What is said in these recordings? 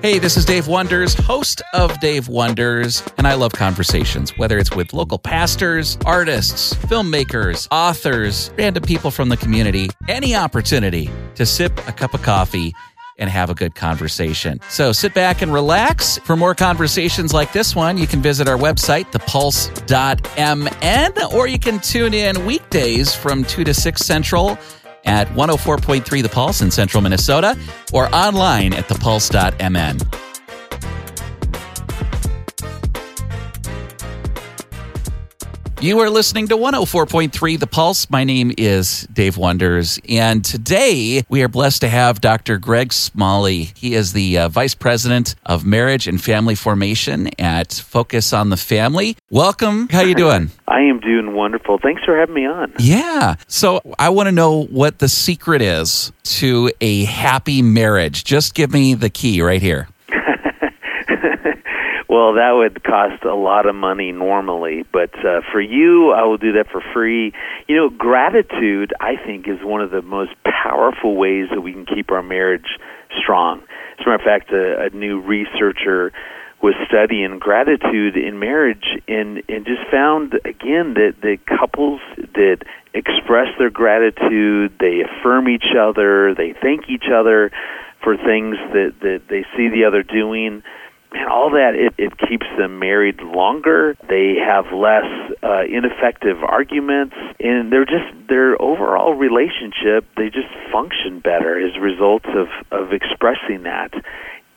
Hey, this is Dave Wonders, host of Dave Wonders, and I love conversations, whether it's with local pastors, artists, filmmakers, authors, random people from the community, any opportunity to sip a cup of coffee and have a good conversation. So sit back and relax. For more conversations like this one, you can visit our website, thepulse.mn, or you can tune in weekdays from 2 to 6 Central at 104.3 The Pulse in central Minnesota or online at thepulse.mn. You are listening to 104.3 The Pulse. My name is Dave Wonders, and today we are blessed to have Dr. Greg Smalley. He is the uh, Vice President of Marriage and Family Formation at Focus on the Family. Welcome. How you doing? I am doing wonderful. Thanks for having me on. Yeah. So I want to know what the secret is to a happy marriage. Just give me the key right here. Well, that would cost a lot of money normally, but uh, for you, I will do that for free. You know, gratitude, I think, is one of the most powerful ways that we can keep our marriage strong. As a matter of fact, a, a new researcher was studying gratitude in marriage and, and just found again that the couples that express their gratitude, they affirm each other, they thank each other for things that, that they see the other doing and all that it, it keeps them married longer. They have less uh, ineffective arguments. And they're just their overall relationship they just function better as results of of expressing that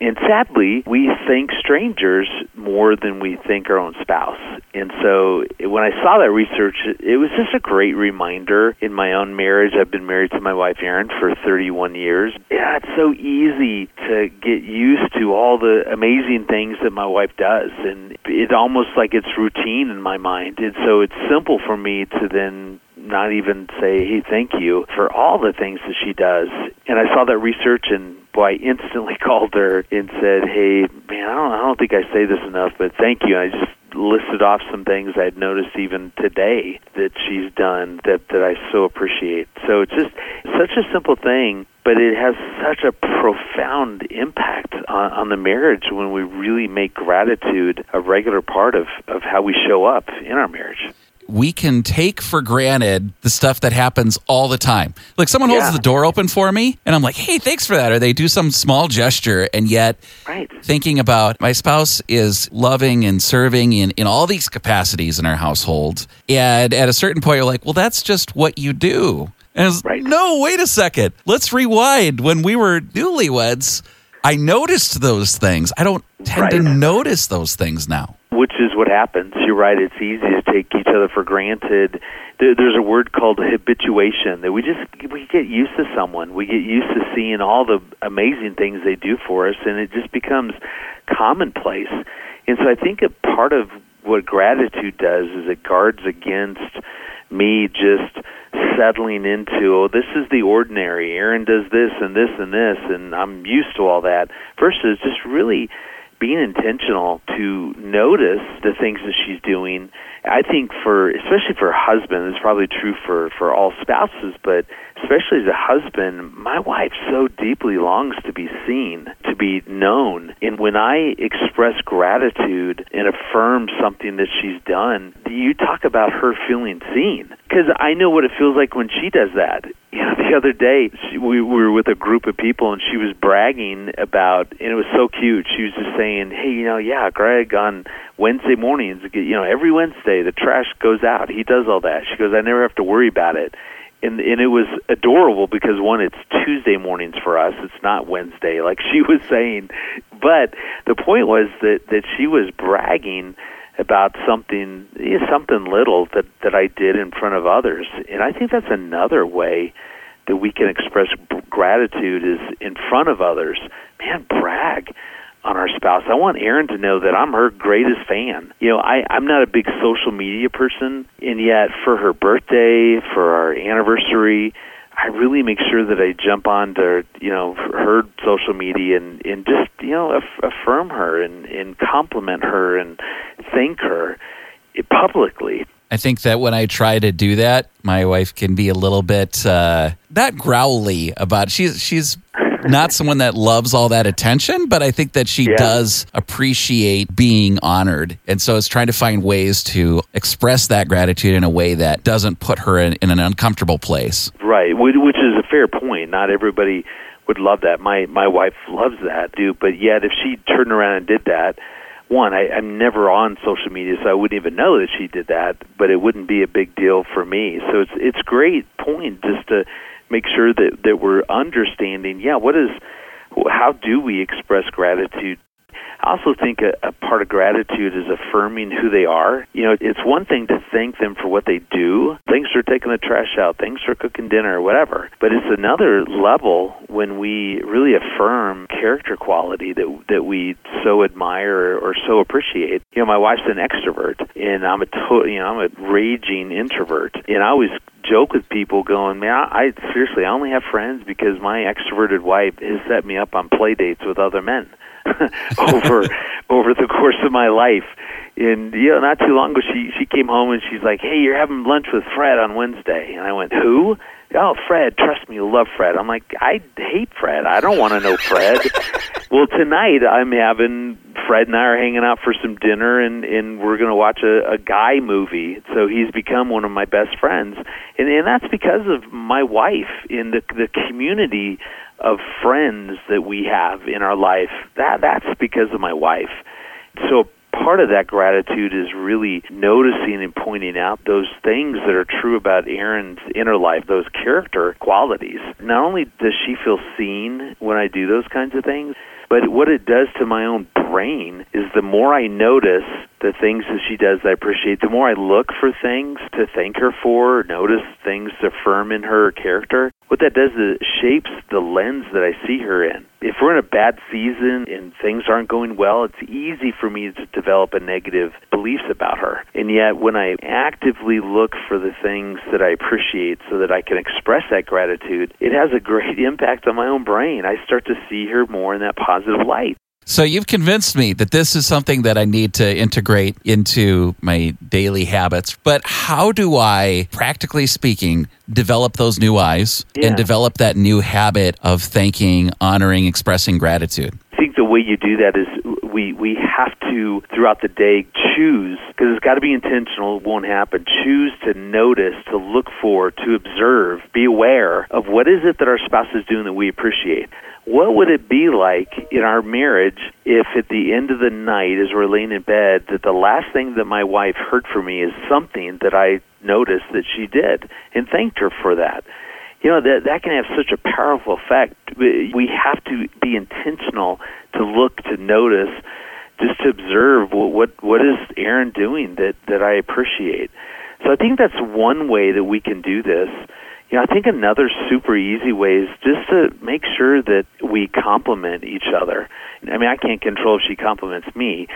and sadly, we think strangers more than we think our own spouse. And so when I saw that research, it was just a great reminder in my own marriage. I've been married to my wife, Erin, for 31 years. Yeah, it's so easy to get used to all the amazing things that my wife does. And it's almost like it's routine in my mind. And so it's simple for me to then not even say, hey, thank you for all the things that she does. And I saw that research and boy, I instantly called her and said, "Hey, man, I don't, I don't think I say this enough, but thank you." I just listed off some things I'd noticed even today that she's done that that I so appreciate. So it's just such a simple thing, but it has such a profound impact on, on the marriage when we really make gratitude a regular part of of how we show up in our marriage we can take for granted the stuff that happens all the time. Like someone holds Yeah. the door open for me and I'm like, "Hey, thanks for that." Or they do some small gesture and yet Right. thinking about my spouse is loving and serving in in all these capacities in our household. And at a certain point you're like, "Well, that's just what you do." And it's, Right. no, wait a second. Let's rewind. When we were newlyweds, I noticed those things. I don't tend to notice those things now. which is what happens. You're right. It's easy to take each other for granted. There, there's a word called habituation that we just we get used to someone. We get used to seeing all the amazing things they do for us, and it just becomes commonplace. And so I think a part of what gratitude does is it guards against me just settling into oh this is the ordinary. Erin does this and this and this and i'm used to all that. Versus just really being intentional to notice the things that she's doing i think for especially for husbands it's probably true for for all spouses but especially as a husband my wife so deeply longs to be seen to be known. And when i express gratitude and affirm something that she's done you talk about her feeling seen. Because i know what it feels like when she does that. You know the other day she, we were with a group of people and she was bragging about and it was so cute. She was just saying hey you know yeah greg on wednesday mornings you know every wednesday the trash goes out. He does all that. She goes i never have to worry about it. And and it was adorable because one it's tuesday mornings for us. It's not wednesday like she was saying. But the point was that that she was bragging about something eh, something little that that I did in front of others. And I think that's another way that we can express gratitude is in front of others. Man brag on our spouse I want Erin to know that I'm her greatest fan you know I I'm not a big social media person and yet for her birthday for our anniversary I really make sure that I jump on to you know her social media and and just you know aff- affirm her and and compliment her and thank her publicly. I think that when I try to do that, my wife can be a little bit uh, not growly about. She's she's not someone that loves all that attention, but I think that she Yeah. does appreciate being honored. And so it's trying to find ways to express that gratitude in a way that doesn't put her in, in an uncomfortable place. Right, which is a fair point. Not everybody would love that. My my wife loves that, dude. But yet, if she turned around and did that, one, I, I'm never on social media, so I wouldn't even know that she did that. But it wouldn't be a big deal for me. So it's it's great point just to make sure that that we're understanding. Yeah, what is how do we express gratitude I also think a, a part of gratitude is affirming who they are. You know, it's one thing to thank them for what they do. Thanks for taking the trash out. Thanks for cooking dinner, whatever. But it's another level when we really affirm character quality that that we so admire or so appreciate. You know, my wife's an extrovert, and I'm a to- you know I'm a raging introvert, and I always joke with people going, man, I, I seriously I only have friends because my extroverted wife has set me up on play dates with other men over over the course of my life. And you know, not too long ago, she she came home and she's like, "Hey, you're having lunch with Fred on Wednesday." And I went, "Who?" Oh, Fred. Trust me, you love Fred. I'm like, I hate Fred. I don't want to know Fred. well, tonight I'm having Fred and I are hanging out for some dinner, and and we're going to watch a, a guy movie. So he's become one of my best friends, and and that's because of my wife in the the community of friends that we have in our life. That that's because of my wife. So part of that gratitude is really noticing and pointing out those things that are true about Erin's inner life, those character qualities. Not only does she feel seen when I do those kinds of things, but what it does to my own brain is the more I notice the things that she does that I appreciate, the more I look for things to thank her for, notice things to affirm in her character. What that does is it shapes the lens that I see her in. If we're in a bad season and things aren't going well, it's easy for me to develop a negative beliefs about her. And yet, when I actively look for the things that I appreciate so that I can express that gratitude, it has a great impact on my own brain. I start to see her more in that positive light. So you've convinced me that this is something that I need to integrate into my daily habits. But how do I, practically speaking, develop those new eyes Yeah. and develop that new habit of thanking, honoring, expressing gratitude? I think the way you do that is we we have to throughout the day choose because it's got to be intentional. It won't happen. Choose to notice, to look for, to observe, be aware of what is it that our spouse is doing that we appreciate. What would it be like in our marriage if at the end of the night, as we're laying in bed, that the last thing that my wife heard from me is something that I noticed that she did and thanked her for that? you know that that can have such a powerful effect. We we have to be intentional to look to notice, just to observe what what, what is Erin doing that that I appreciate. So I think that's one way that we can do this. You know, I think another super easy way is just to make sure that we compliment each other. I mean, I can't control if she compliments me,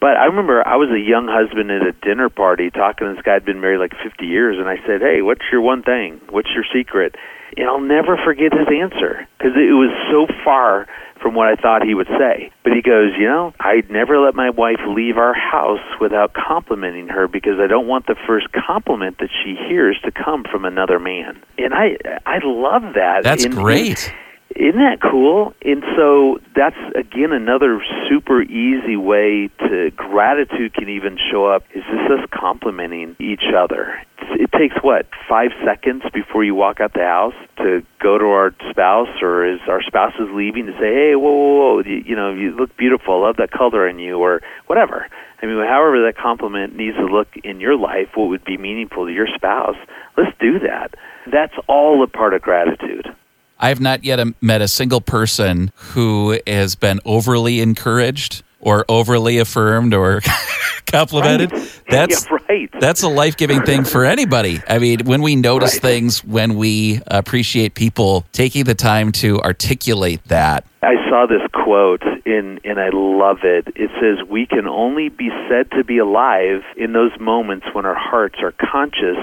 but I remember I was a young husband at a dinner party talking to this guy who'd been married like 50 years, and I said, "Hey, what's your one thing? What's your secret?" And I'll never forget his answer because it was so far from what I thought he would say. But he goes, "You know, I'd never let my wife leave our house without complimenting her because I don't want the first compliment that she hears to come from another man." And I I love that. That's great. isn't that cool? And so that's again another super easy way to gratitude can even show up is just us complimenting each other. It takes what five seconds before you walk out the house to go to our spouse or as our spouse is leaving to say, "Hey, whoa, whoa, whoa! You, you know, you look beautiful. I love that color in you," or whatever. I mean, however that compliment needs to look in your life, what would be meaningful to your spouse? Let's do that. That's all a part of gratitude. I have not yet um, met a single person who has been overly encouraged or overly affirmed or complimented. Right. That's Yeah, right. That's a life giving thing for anybody. I mean, when we notice Right. things, when we appreciate people taking the time to articulate that. I saw this quote in and I love it. It says we can only be said to be alive in those moments when our hearts are conscious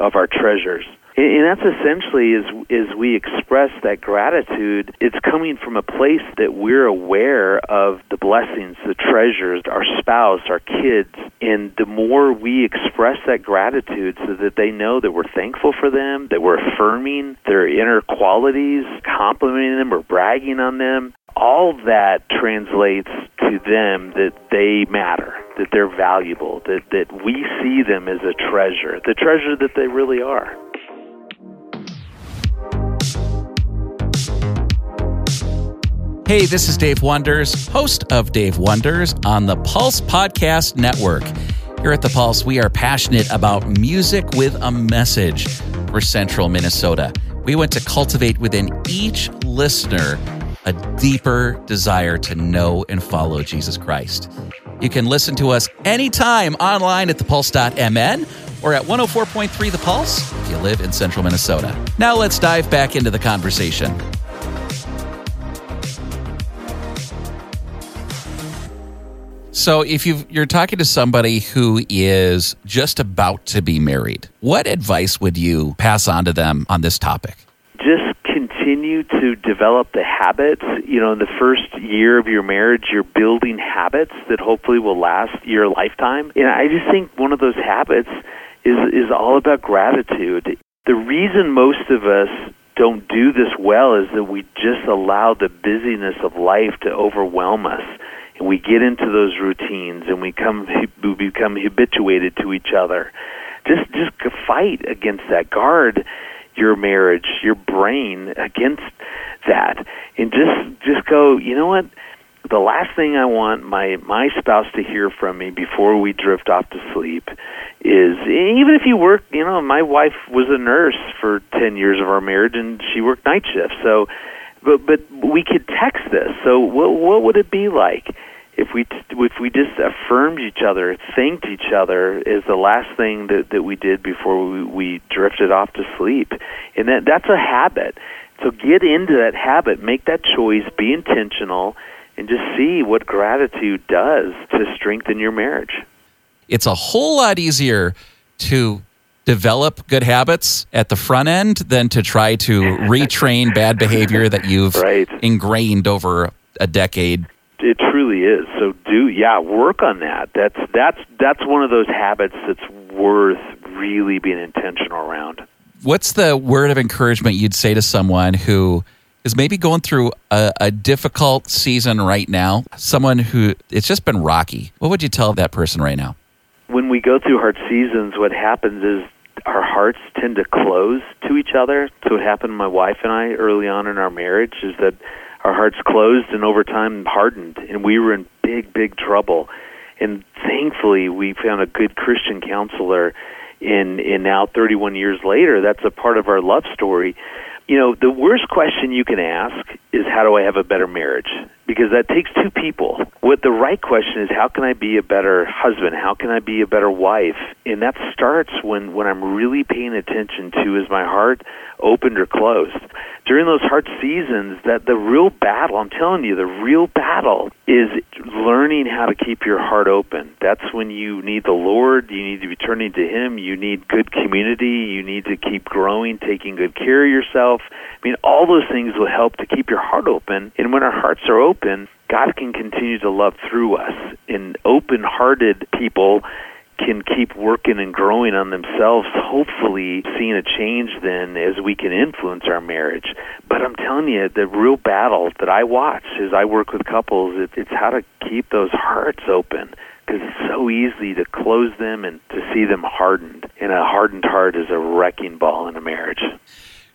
of our treasures. And that's essentially as as we express that gratitude, it's coming from a place that we're aware of the blessings, the treasures, our spouse, our kids, and the more we express that gratitude so that they know that we're thankful for them, that we're affirming their inner qualities, complimenting them or bragging on them, all that translates to them that they matter, that they're valuable, that, that we see them as a treasure, the treasure that they really are. Hey, this is Dave Wonders, host of Dave Wonders on the Pulse Podcast Network. Here at the Pulse, we are passionate about music with a message for central Minnesota. We want to cultivate within each listener a deeper desire to know and follow Jesus Christ. You can listen to us anytime online at thepulse.mn or at 104.3 The Pulse if you live in central Minnesota. Now let's dive back into the conversation. So, if you are talking to somebody who is just about to be married, what advice would you pass on to them on this topic? Just continue to develop the habits. You know, in the first year of your marriage, you're building habits that hopefully will last your lifetime. And I just think one of those habits is is all about gratitude. The reason most of us don't do this well is that we just allow the busyness of life to overwhelm us and we get into those routines and we come we become habituated to each other. Just just fight against that. Guard your marriage your brain against that. And just just go you know what? The last thing I want my my spouse to hear from me before we drift off to sleep is even if you work, you know, my wife was a nurse for 10 years of our marriage and she worked night shifts. So but but we could text this. So what what would it be like if we if we just affirmed each other, thanked each other is the last thing that that we did before we, we drifted off to sleep, and that that's a habit. So get into that habit, make that choice, be intentional, and just see what gratitude does to strengthen your marriage. It's a whole lot easier to develop good habits at the front end than to try to retrain bad behavior that you've right. ingrained over a decade. It truly is. So do yeah, work on that. That's that's that's one of those habits that's worth really being intentional around. What's the word of encouragement you'd say to someone who is maybe going through a, a difficult season right now? Someone who it's just been rocky. What would you tell that person right now? When we go through hard seasons, what happens is our hearts tend to close to each other. So what happened to my wife and I early on in our marriage is that our hearts closed and over time hardened, and we were in big, big trouble. And thankfully, we found a good Christian counselor. In in now 31 years later, that's a part of our love story. You know, the worst question you can ask is, "How do I have a better marriage?" Because that takes two people. What the right question is, "How can I be a better husband? How can I be a better wife?" And that starts when when I'm really paying attention to is my heart opened or closed? During those hard seasons that the real battle i'm telling you the real battle is learning how to keep your heart open. That's when you need the lord. You need to be turning to him. You need good community. You need to keep growing taking good care of yourself. I mean all those things will help to keep your heart open. And when our hearts are open god can continue to love through us and open hearted people can keep working and growing on themselves, hopefully seeing a change then as we can influence our marriage. But I'm telling you, the real battle that I watch as I work with couples, it, it's how to keep those hearts open because it's so easy to close them and to see them hardened. And a hardened heart is a wrecking ball in a marriage.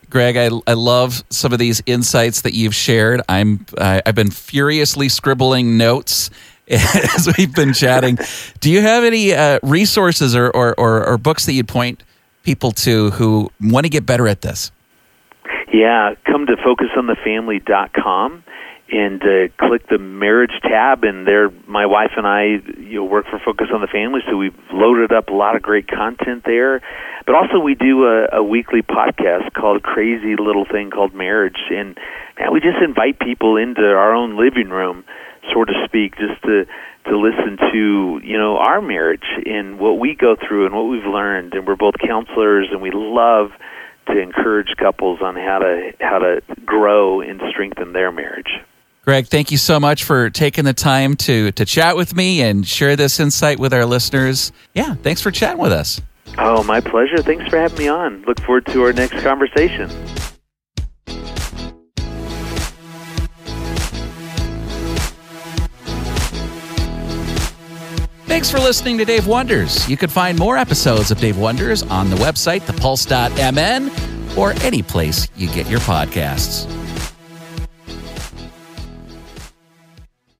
Greg, I, I love some of these insights that you've shared. I'm I, I've been furiously scribbling notes as we've been chatting. Do you have any uh, resources or, or, or, or books that you'd point people to who want to get better at this? Yeah, come to focusonthefamily.com and uh, click the marriage tab and there my wife and I you know work for Focus on the Family so we've loaded up a lot of great content there but also we do a, a weekly podcast called Crazy Little Thing Called Marriage and man, we just invite people into our own living room so to speak, just to to listen to you know our marriage and what we go through and what we've learned. And we're both counselors, and we love to encourage couples on how to how to grow and strengthen their marriage. Greg, thank you so much for taking the time to to chat with me and share this insight with our listeners. Yeah, thanks for chatting with us. Oh, my pleasure. Thanks for having me on. Look forward to our next conversation. Thanks for listening to Dave Wonders. You can find more episodes of Dave Wonders on the website, thepulse.mn, or any place you get your podcasts.